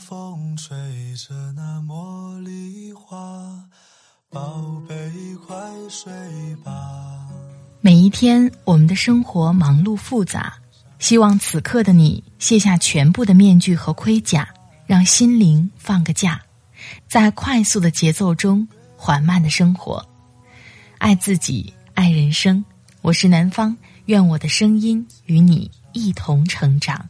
风吹着那茉莉花，宝贝快睡吧。每一天，我们的生活忙碌复杂，希望此刻的你卸下全部的面具和盔甲，让心灵放个假，在快速的节奏中缓慢的生活，爱自己，爱人生。我是南方，愿我的声音与你一同成长。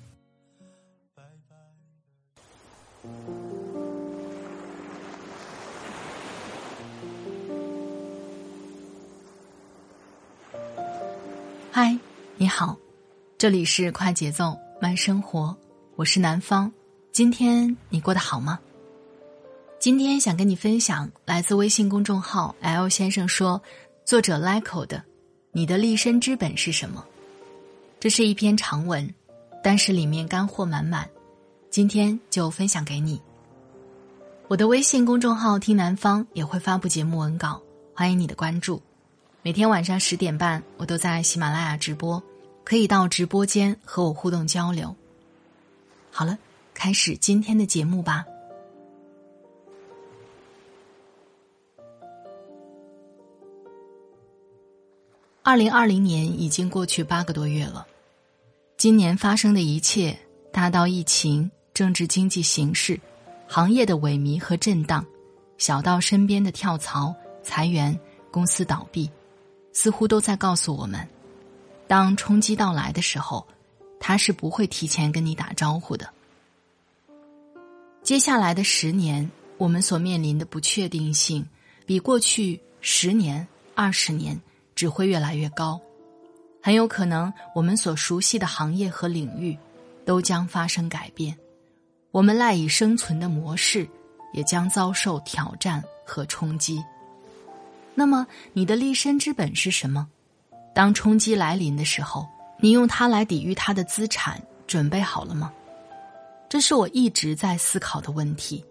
嗨，你好，这里是快节奏慢生活，我是南方。今天你过得好吗？今天想跟你分享来自微信公众号 L 先生说，作者 Lico 的《你的立身之本是什么》。这是一篇长文，但是里面干货满满，今天就分享给你。我的微信公众号听南方也会发布节目文稿，欢迎你的关注。每天晚上十点半，我都在喜马拉雅直播，可以到直播间和我互动交流。好了，开始今天的节目吧。二零二零年已经过去八个多月了，今年发生的一切，大到疫情、政治经济形势、行业的萎靡和震荡，小到身边的跳槽、裁员、公司倒闭。似乎都在告诉我们，当冲击到来的时候，他是不会提前跟你打招呼的。接下来的十年，我们所面临的不确定性，比过去十年、二十年只会越来越高。很有可能，我们所熟悉的行业和领域，都将发生改变，我们赖以生存的模式，也将遭受挑战和冲击。那么，你的立身之本是什么？当冲击来临的时候，你用它来抵御它的资产，准备好了吗？这是我一直在思考的问题。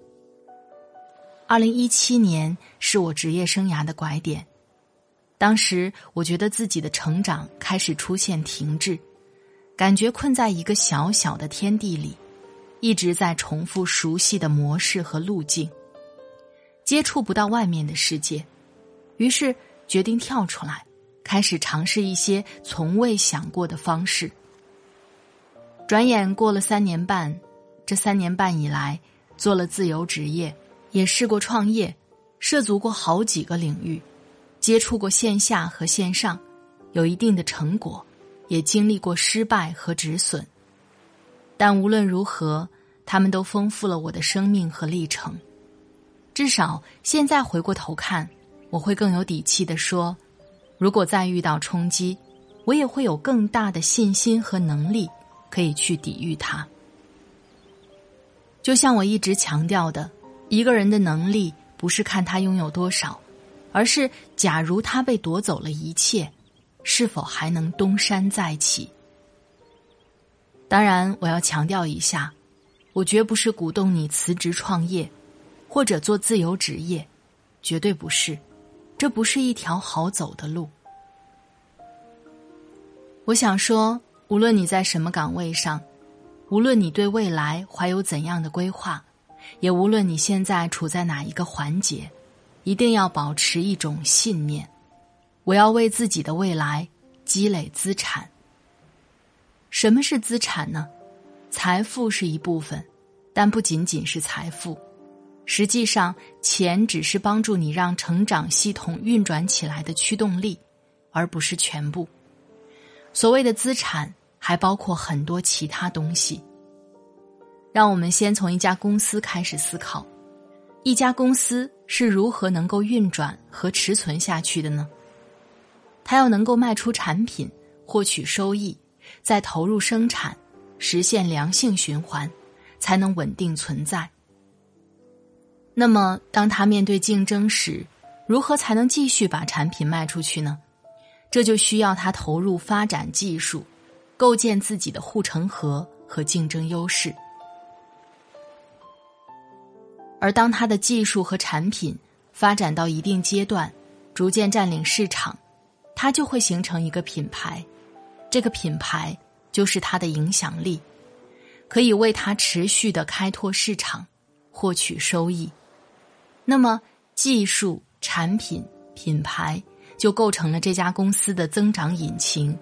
二零一七年是我职业生涯的拐点，当时我觉得自己的成长开始出现停滞，感觉困在一个小小的天地里，一直在重复熟悉的模式和路径，接触不到外面的世界。于是决定跳出来，开始尝试一些从未想过的方式。转眼过了三年半，这三年半以来，做了自由职业，也试过创业，涉足过好几个领域，接触过线下和线上，有一定的成果，也经历过失败和止损。但无论如何，他们都丰富了我的生命和历程。至少现在回过头看。我会更有底气的说，如果再遇到冲击，我也会有更大的信心和能力，可以去抵御它。就像我一直强调的，一个人的能力不是看他拥有多少，而是假如他被夺走了一切，是否还能东山再起？当然，我要强调一下，我绝不是鼓动你辞职创业，或者做自由职业，绝对不是。这不是一条好走的路。我想说，无论你在什么岗位上，无论你对未来怀有怎样的规划，也无论你现在处在哪一个环节，一定要保持一种信念：我要为自己的未来积累资产。什么是资产呢？财富是一部分，但不仅仅是财富。实际上，钱只是帮助你让成长系统运转起来的驱动力，而不是全部。所谓的资产还包括很多其他东西。让我们先从一家公司开始思考：一家公司是如何能够运转和持存下去的呢？它要能够卖出产品，获取收益，再投入生产，实现良性循环，才能稳定存在。那么，当他面对竞争时，如何才能继续把产品卖出去呢？这就需要他投入发展技术，构建自己的护城河和竞争优势。而当他的技术和产品发展到一定阶段，逐渐占领市场，他就会形成一个品牌，这个品牌就是他的影响力。可以为他持续的开拓市场，获取收益。那么，技术、产品、品牌就构成了这家公司的增长引擎。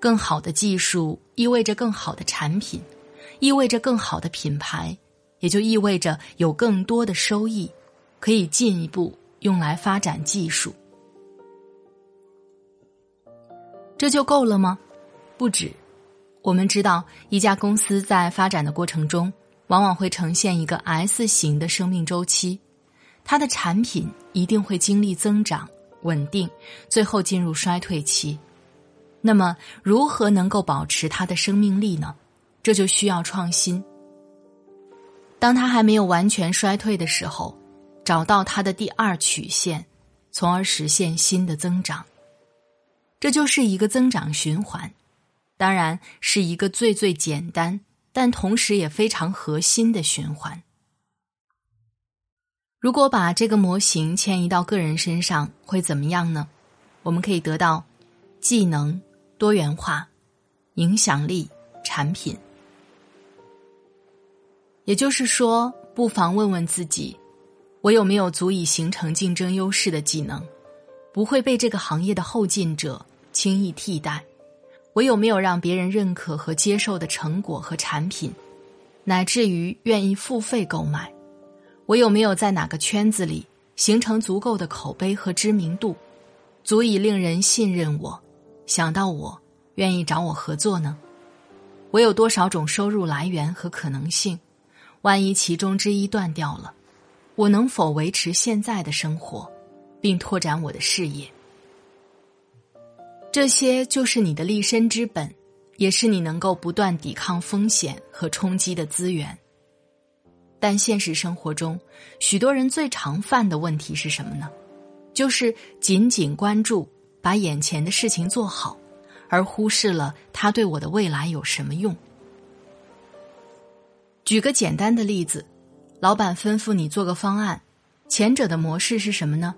更好的技术意味着更好的产品，意味着更好的品牌，也就意味着有更多的收益，可以进一步用来发展技术。这就够了吗？不止。我们知道，一家公司在发展的过程中，往往会呈现一个 S 型的生命周期，它的产品一定会经历增长、稳定，最后进入衰退期。那么，如何能够保持它的生命力呢？这就需要创新。当它还没有完全衰退的时候，找到它的第二曲线，从而实现新的增长。这就是一个增长循环，当然是一个最最简单，但同时也非常核心的循环。如果把这个模型迁移到个人身上，会怎么样呢？我们可以得到技能多元化、影响力、产品。也就是说，不妨问问自己：我有没有足以形成竞争优势的技能？不会被这个行业的后进者轻易替代。我有没有让别人认可和接受的成果和产品，乃至于愿意付费购买？我有没有在哪个圈子里形成足够的口碑和知名度，足以令人信任我，想到我，愿意找我合作呢？我有多少种收入来源和可能性？万一其中之一断掉了，我能否维持现在的生活？并拓展我的事业，这些就是你的立身之本，也是你能够不断抵抗风险和冲击的资源。但现实生活中，许多人最常犯的问题是什么呢？就是仅仅关注把眼前的事情做好，而忽视了它对我的未来有什么用。举个简单的例子，老板吩咐你做个方案，前者的模式是什么呢？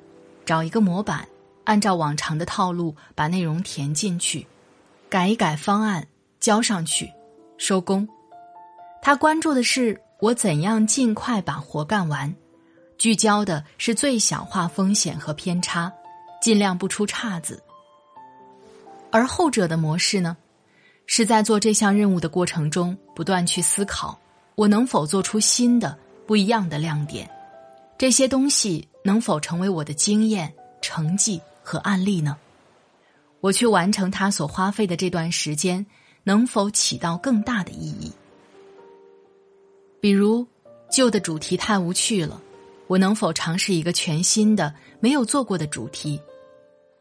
找一个模板，按照往常的套路把内容填进去，改一改方案，交上去，收工。他关注的是我怎样尽快把活干完，聚焦的是最小化风险和偏差，尽量不出岔子。而后者的模式呢，是在做这项任务的过程中不断去思考，我能否做出新的不一样的亮点。这些东西能否成为我的经验、成绩和案例呢？我去完成它所花费的这段时间，能否起到更大的意义？比如，旧的主题太无趣了，我能否尝试一个全新的、没有做过的主题？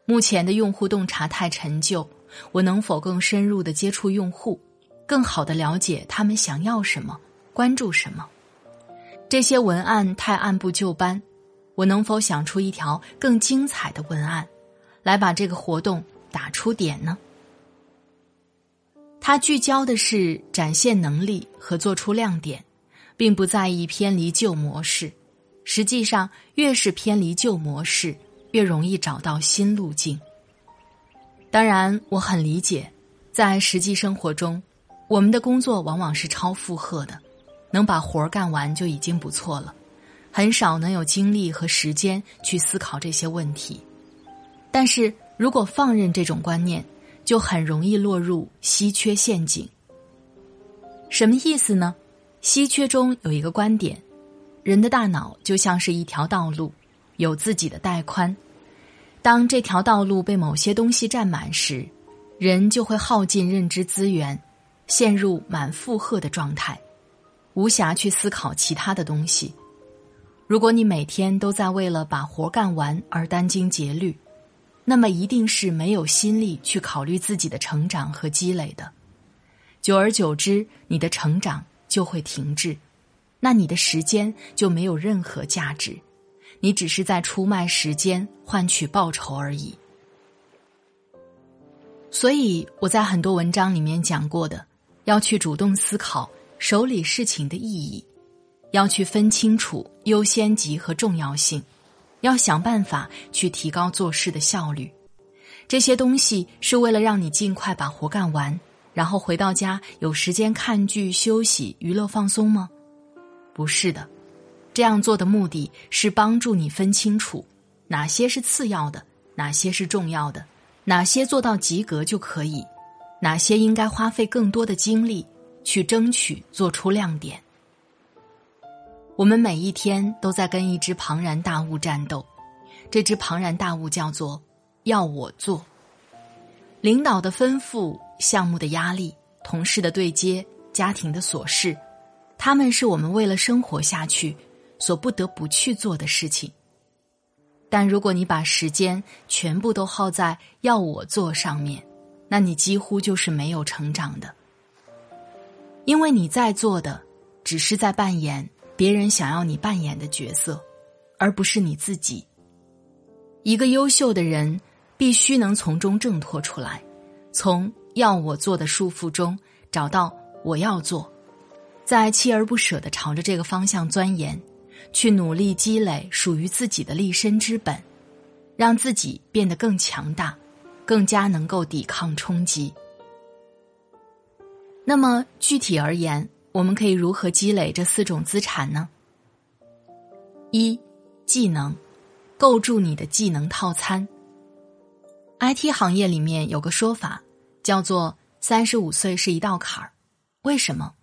目前的用户洞察太陈旧，我能否更深入的接触用户，更好的了解他们想要什么、关注什么？这些文案太按部就班，我能否想出一条更精彩的文案，来把这个活动打出点呢？它聚焦的是展现能力和做出亮点，并不在意偏离旧模式。实际上，越是偏离旧模式，越容易找到新路径。当然，我很理解，在实际生活中，我们的工作往往是超负荷的。能把活儿干完就已经不错了，很少能有精力和时间去思考这些问题。但是如果放任这种观念，就很容易落入稀缺陷阱。什么意思呢？稀缺中有一个观点：人的大脑就像是一条道路，有自己的带宽。当这条道路被某些东西占满时，人就会耗尽认知资源，陷入满负荷的状态。无暇去思考其他的东西。如果你每天都在为了把活干完而殚精竭虑，那么一定是没有心力去考虑自己的成长和积累的。久而久之，你的成长就会停滞，那你的时间就没有任何价值，你只是在出卖时间换取报酬而已。所以我在很多文章里面讲过的，要去主动思考。手里事情的意义，要去分清楚优先级和重要性，要想办法去提高做事的效率。这些东西是为了让你尽快把活干完，然后回到家有时间看剧、休息、娱乐、放松吗？不是的，这样做的目的是帮助你分清楚哪些是次要的，哪些是重要的，哪些做到及格就可以，哪些应该花费更多的精力去争取做出亮点。我们每一天都在跟一只庞然大物战斗，这只庞然大物叫做“要我做”。领导的吩咐、项目的压力、同事的对接、家庭的琐事，他们是我们为了生活下去所不得不去做的事情。但如果你把时间全部都耗在“要我做”上面，那你几乎就是没有成长的，因为你在做的只是在扮演别人想要你扮演的角色，而不是你自己。一个优秀的人。必须能从中挣脱出来，从要我做的束缚中找到我要做，在锲而不舍的朝着这个方向钻研，去努力积累属于自己的立身之本，让自己变得更强大，更加能够抵抗冲击。那么具体而言，我们可以如何积累这四种资产呢？一、技能，构筑你的技能套餐。IT 行业里面有个说法，叫做“三十五岁是一道坎儿”。为什么？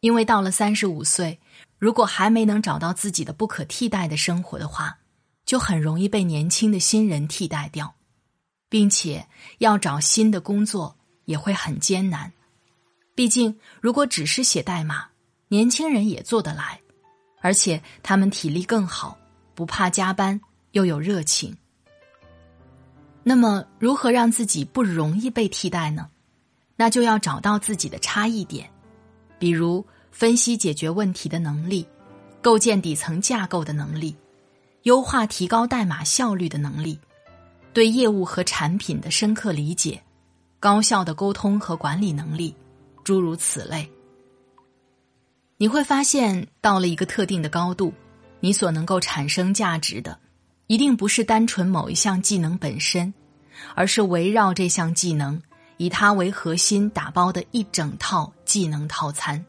因为到了三十五岁，如果还没能找到自己的不可替代的生活的话，就很容易被年轻的新人替代掉，并且要找新的工作也会很艰难。毕竟，如果只是写代码，年轻人也做得来，而且他们体力更好，不怕加班，又有热情。那么，如何让自己不容易被替代呢？那就要找到自己的差异点，比如分析解决问题的能力，构建底层架构的能力，优化提高代码效率的能力，对业务和产品的深刻理解，高效的沟通和管理能力，诸如此类。你会发现，到了一个特定的高度，你所能够产生价值的。一定不是单纯某一项技能本身，而是围绕这项技能，以它为核心打包的一整套技能套餐。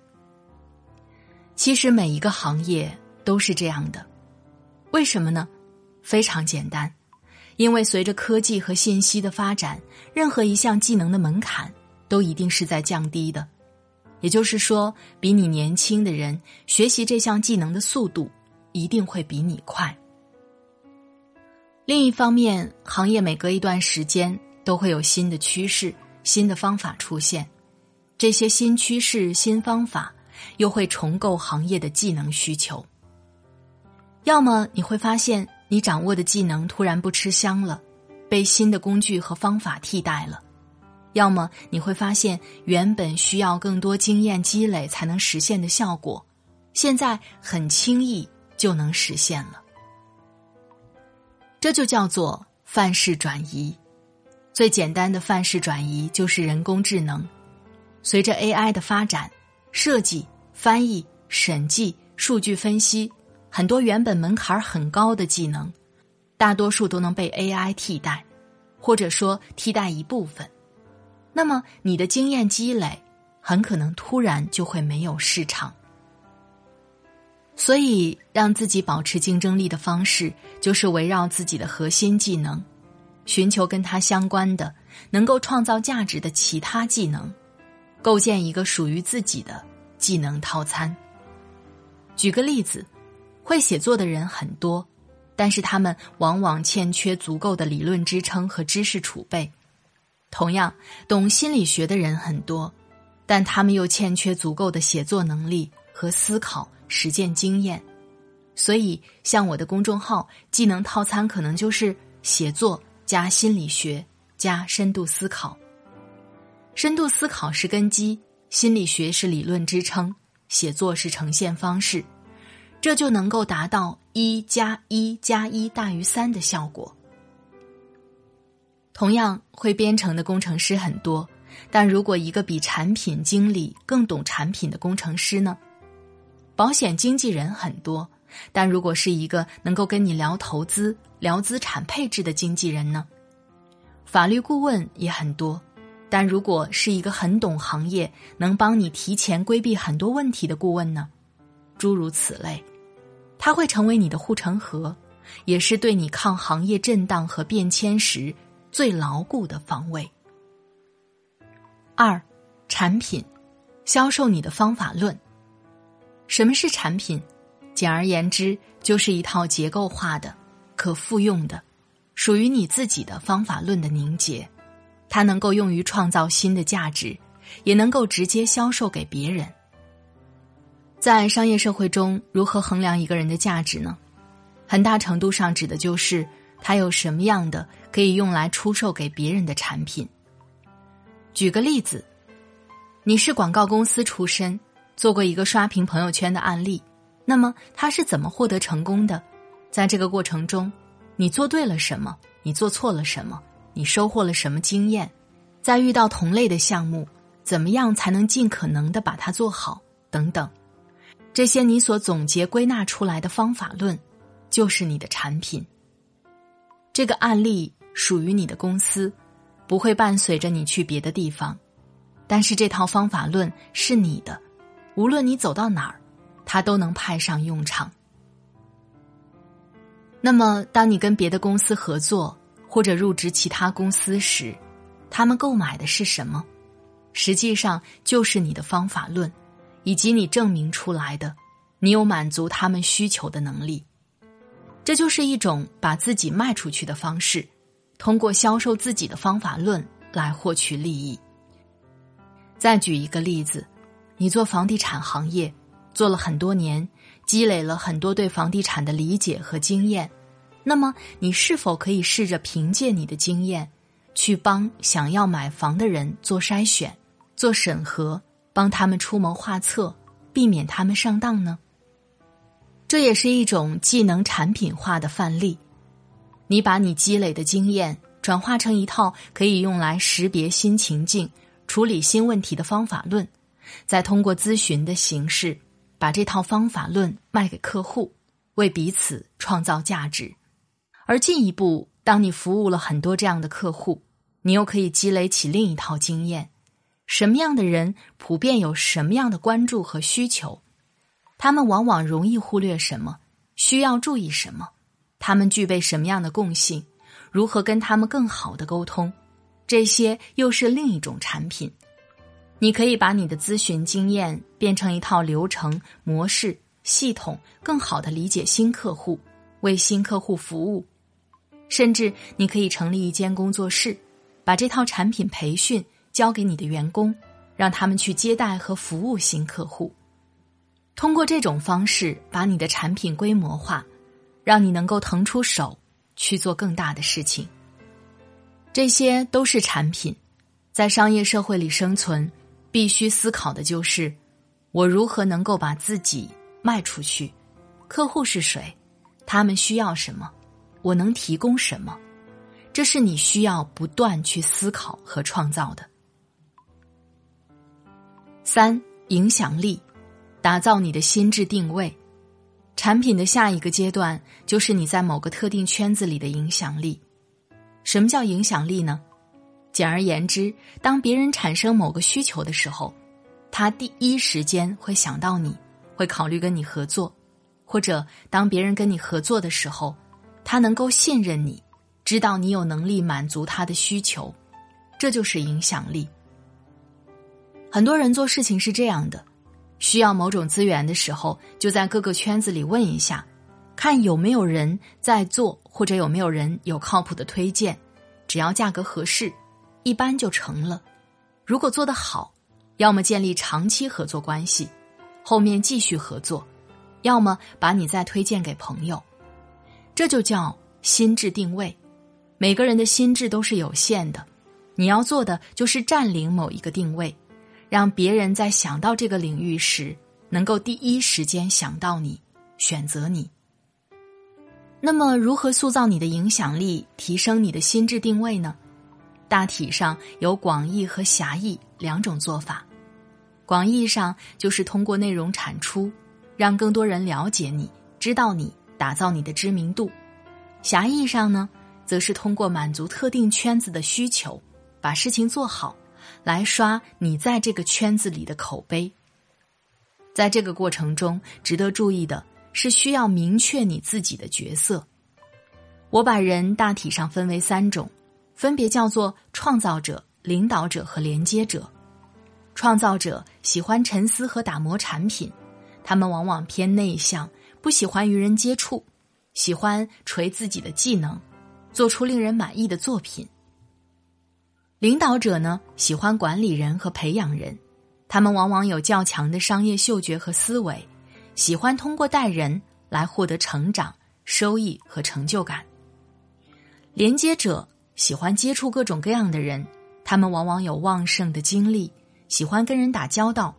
其实每一个行业都是这样的，为什么呢？非常简单，因为随着科技和信息的发展，任何一项技能的门槛都一定是在降低的。也就是说，比你年轻的人学习这项技能的速度一定会比你快。另一方面，行业每隔一段时间都会有新的趋势、新的方法出现，这些新趋势、新方法又会重构行业的技能需求。要么你会发现你掌握的技能突然不吃香了，被新的工具和方法替代了；要么你会发现原本需要更多经验积累才能实现的效果，现在很轻易就能实现了。这就叫做范式转移。最简单的范式转移就是人工智能。随着 AI 的发展，设计、翻译、审计、数据分析，很多原本门槛很高的技能，大多数都能被 AI 替代，或者说替代一部分。那么你的经验积累很可能突然就会没有市场。所以，让自己保持竞争力的方式，就是围绕自己的核心技能，寻求跟它相关的、能够创造价值的其他技能，构建一个属于自己的技能套餐。举个例子，会写作的人很多，但是他们往往欠缺足够的理论支撑和知识储备；同样，懂心理学的人很多，但他们又欠缺足够的写作能力和思考。实践经验，所以像我的公众号技能套餐，可能就是写作加心理学加深度思考。深度思考是根基，心理学是理论支撑，写作是呈现方式，这就能够达到一加一加一大于三的效果。同样，会编程的工程师很多，但如果一个比产品经理更懂产品的工程师呢？保险经纪人很多，但如果是一个能够跟你聊投资、聊资产配置的经纪人呢？法律顾问也很多，但如果是一个很懂行业、能帮你提前规避很多问题的顾问呢？诸如此类，他会成为你的护城河，也是对你抗行业震荡和变迁时最牢固的防卫。二，产品，销售你的方法论。什么是产品？简而言之，就是一套结构化的、可复用的、属于你自己的方法论的凝结。它能够用于创造新的价值，也能够直接销售给别人。在商业社会中，如何衡量一个人的价值呢？很大程度上指的就是他有什么样的可以用来出售给别人的产品。举个例子，你是广告公司出身，做过一个刷屏朋友圈的案例，那么他是怎么获得成功的？在这个过程中，你做对了什么？你做错了什么？你收获了什么经验？在遇到同类的项目，怎么样才能尽可能的把它做好？等等，这些你所总结归纳出来的方法论，就是你的产品。这个案例属于你的公司，不会伴随着你去别的地方，但是这套方法论是你的，无论你走到哪儿，它都能派上用场。那么，当你跟别的公司合作，或者入职其他公司时，他们购买的是什么？实际上就是你的方法论，以及你证明出来的你有满足他们需求的能力。这就是一种把自己卖出去的方式，通过销售自己的方法论来获取利益。再举一个例子，你做房地产行业做了很多年，积累了很多对房地产的理解和经验。那么，你是否可以试着凭借你的经验，去帮想要买房的人做筛选、做审核，帮他们出谋划策，避免他们上当呢？这也是一种技能产品化的范例。你把你积累的经验转化成一套可以用来识别新情境、处理新问题的方法论，再通过咨询的形式，把这套方法论卖给客户，为彼此创造价值。而进一步，当你服务了很多这样的客户，你又可以积累起另一套经验：什么样的人普遍有什么样的关注和需求？他们往往容易忽略什么？需要注意什么？他们具备什么样的共性？如何跟他们更好的沟通？这些又是另一种产品。你可以把你的咨询经验变成一套流程模式系统，更好的理解新客户，为新客户服务。甚至你可以成立一间工作室，把这套产品培训交给你的员工，让他们去接待和服务新客户。通过这种方式，把你的产品规模化，让你能够腾出手去做更大的事情。这些都是产品，在商业社会里生存，必须思考的就是我如何能够把自己卖出去。客户是谁？他们需要什么？我能提供什么？这是你需要不断去思考和创造的。三、影响力，打造你的心智定位。产品的下一个阶段就是你在某个特定圈子里的影响力。什么叫影响力呢？简而言之，当别人产生某个需求的时候，他第一时间会想到你，会考虑跟你合作；或者当别人跟你合作的时候。他能够信任你，知道你有能力满足他的需求，这就是影响力。很多人做事情是这样的：需要某种资源的时候，就在各个圈子里问一下，看有没有人在做，或者有没有人有靠谱的推荐。只要价格合适，一般就成了。如果做得好，要么建立长期合作关系，后面继续合作；要么把你再推荐给朋友。这就叫心智定位。每个人的心智都是有限的，你要做的就是占领某一个定位，让别人在想到这个领域时，能够第一时间想到你，选择你。那么，如何塑造你的影响力，提升你的心智定位呢？大体上有广义和狭义两种做法。广义上就是通过内容产出，让更多人了解你，知道你。打造你的知名度，狭义上呢，则是通过满足特定圈子的需求，把事情做好，来刷你在这个圈子里的口碑。在这个过程中，值得注意的是需要明确你自己的角色。我把人大体上分为三种，分别叫做创造者、领导者和连接者。创造者喜欢沉思和打磨产品，他们往往偏内向，不喜欢与人接触，喜欢锤自己的技能，做出令人满意的作品。领导者呢，喜欢管理人和培养人，他们往往有较强的商业嗅觉和思维，喜欢通过带人来获得成长、收益和成就感。连接者喜欢接触各种各样的人，他们往往有旺盛的精力。喜欢跟人打交道，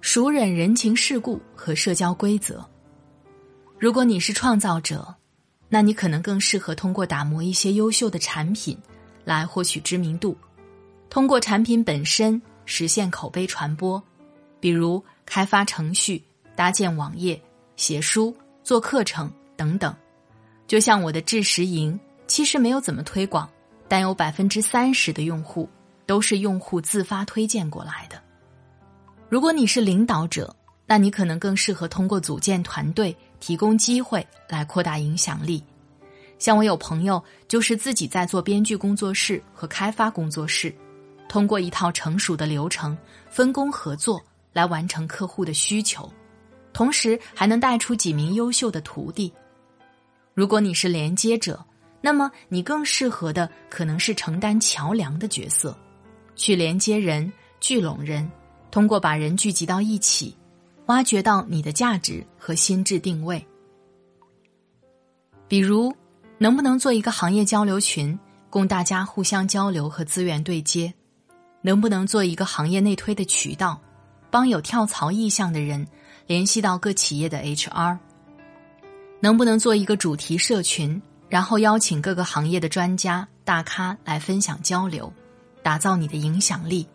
熟忍人情世故和社交规则。如果你是创造者，那你可能更适合通过打磨一些优秀的产品来获取知名度，通过产品本身实现口碑传播，比如开发程序、搭建网页、写书、做课程等等。就像我的智识营，其实没有怎么推广，但有百分之三十的用户。都是用户自发推荐过来的。如果你是领导者，那你可能更适合通过组建团队、提供机会来扩大影响力。像我有朋友就是自己在做编剧工作室和开发工作室，通过一套成熟的流程，分工合作来完成客户的需求，同时还能带出几名优秀的徒弟。如果你是连接者，那么你更适合的可能是承担桥梁的角色。去连接人、聚拢人，通过把人聚集到一起，挖掘到你的价值和心智定位。比如，能不能做一个行业交流群，供大家互相交流和资源对接？能不能做一个行业内推的渠道，帮有跳槽意向的人联系到各企业的 HR？能不能做一个主题社群，然后邀请各个行业的专家大咖来分享交流？打造你的影响力，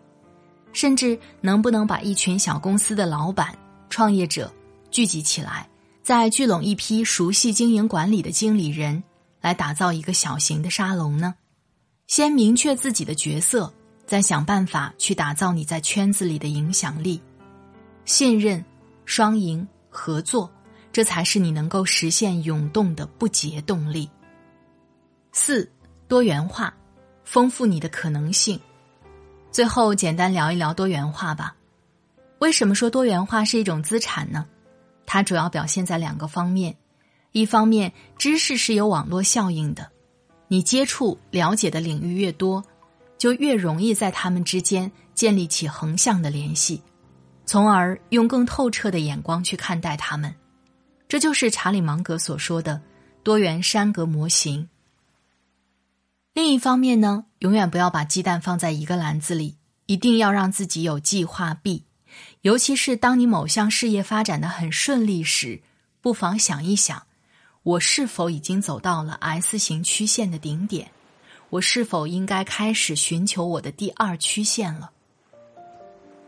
甚至能不能把一群小公司的老板、创业者聚集起来，再聚拢一批熟悉经营管理的经理人，来打造一个小型的沙龙呢？先明确自己的角色，再想办法去打造你在圈子里的影响力。信任、双赢、合作，这才是你能够实现涌动的不竭动力。四、多元化。丰富你的可能性。最后，简单聊一聊多元化吧。为什么说多元化是一种资产呢？它主要表现在两个方面：一方面，知识是有网络效应的，你接触了解的领域越多，就越容易在他们之间建立起横向的联系，从而用更透彻的眼光去看待他们。这就是查理芒格所说的多元山格模型。另一方面呢，永远不要把鸡蛋放在一个篮子里，一定要让自己有计划 B。尤其是当你某项事业发展的很顺利时，不妨想一想：我是否已经走到了 S 型曲线的顶点？我是否应该开始寻求我的第二曲线了？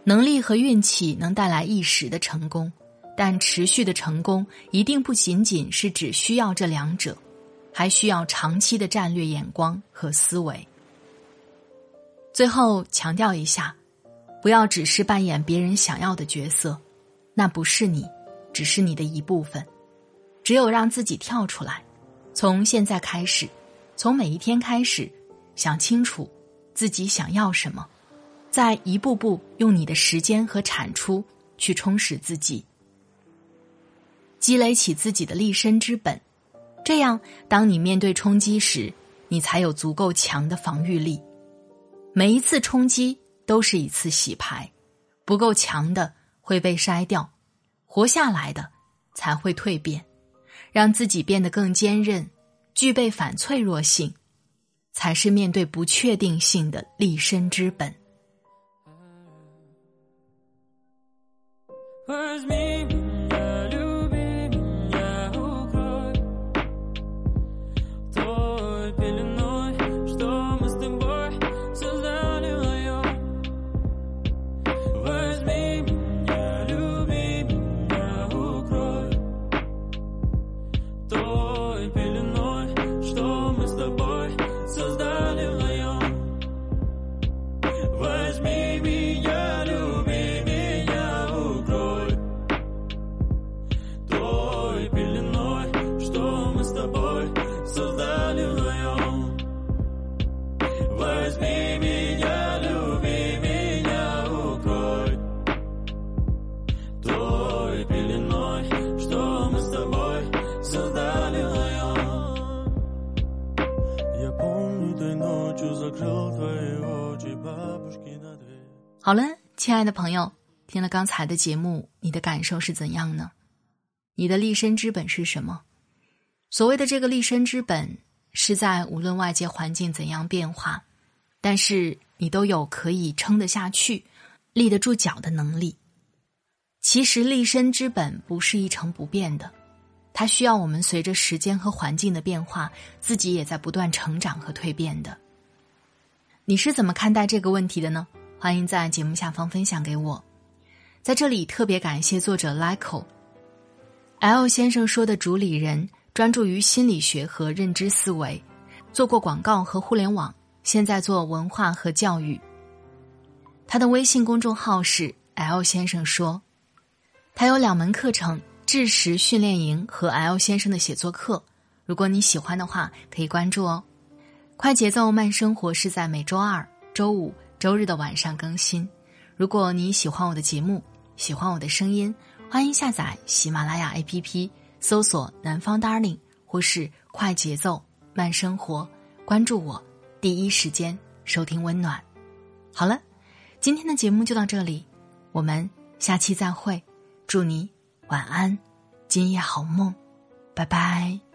能力和运气能带来一时的成功，但持续的成功一定不仅仅是只需要这两者。还需要长期的战略眼光和思维。最后强调一下，不要只是扮演别人想要的角色，那不是你，只是你的一部分。只有让自己跳出来，从现在开始，从每一天开始，想清楚自己想要什么，再一步步用你的时间和产出去充实自己，积累起自己的立身之本。这样，当你面对冲击时，你才有足够强的防御力。每一次冲击都是一次洗牌，不够强的会被筛掉，活下来的才会蜕变，让自己变得更坚韧，具备反脆弱性，才是面对不确定性的立身之本。好了，亲爱的朋友，听了刚才的节目，你的感受是怎样呢？你的立身之本是什么？所谓的这个立身之本，是在无论外界环境怎样变化，但是你都有可以撑得下去、立得住脚的能力。其实立身之本不是一成不变的，它需要我们随着时间和环境的变化，自己也在不断成长和蜕变的。你是怎么看待这个问题的呢？欢迎在节目下方分享给我。在这里特别感谢作者 Lico。L 先生说的主理人专注于心理学和认知思维，做过广告和互联网，现在做文化和教育。他的微信公众号是 L 先生说，他有两门课程：知识训练营和 L 先生的写作课。如果你喜欢的话，可以关注哦。快节奏慢生活是在每周二、周五、周日的晚上更新。如果你喜欢我的节目，喜欢我的声音。欢迎下载喜马拉雅 APP，搜索“南方 Darling” 或是“快节奏慢生活”，关注我，第一时间收听温暖。好了，今天的节目就到这里，我们下期再会。祝你晚安，今夜好梦，拜拜。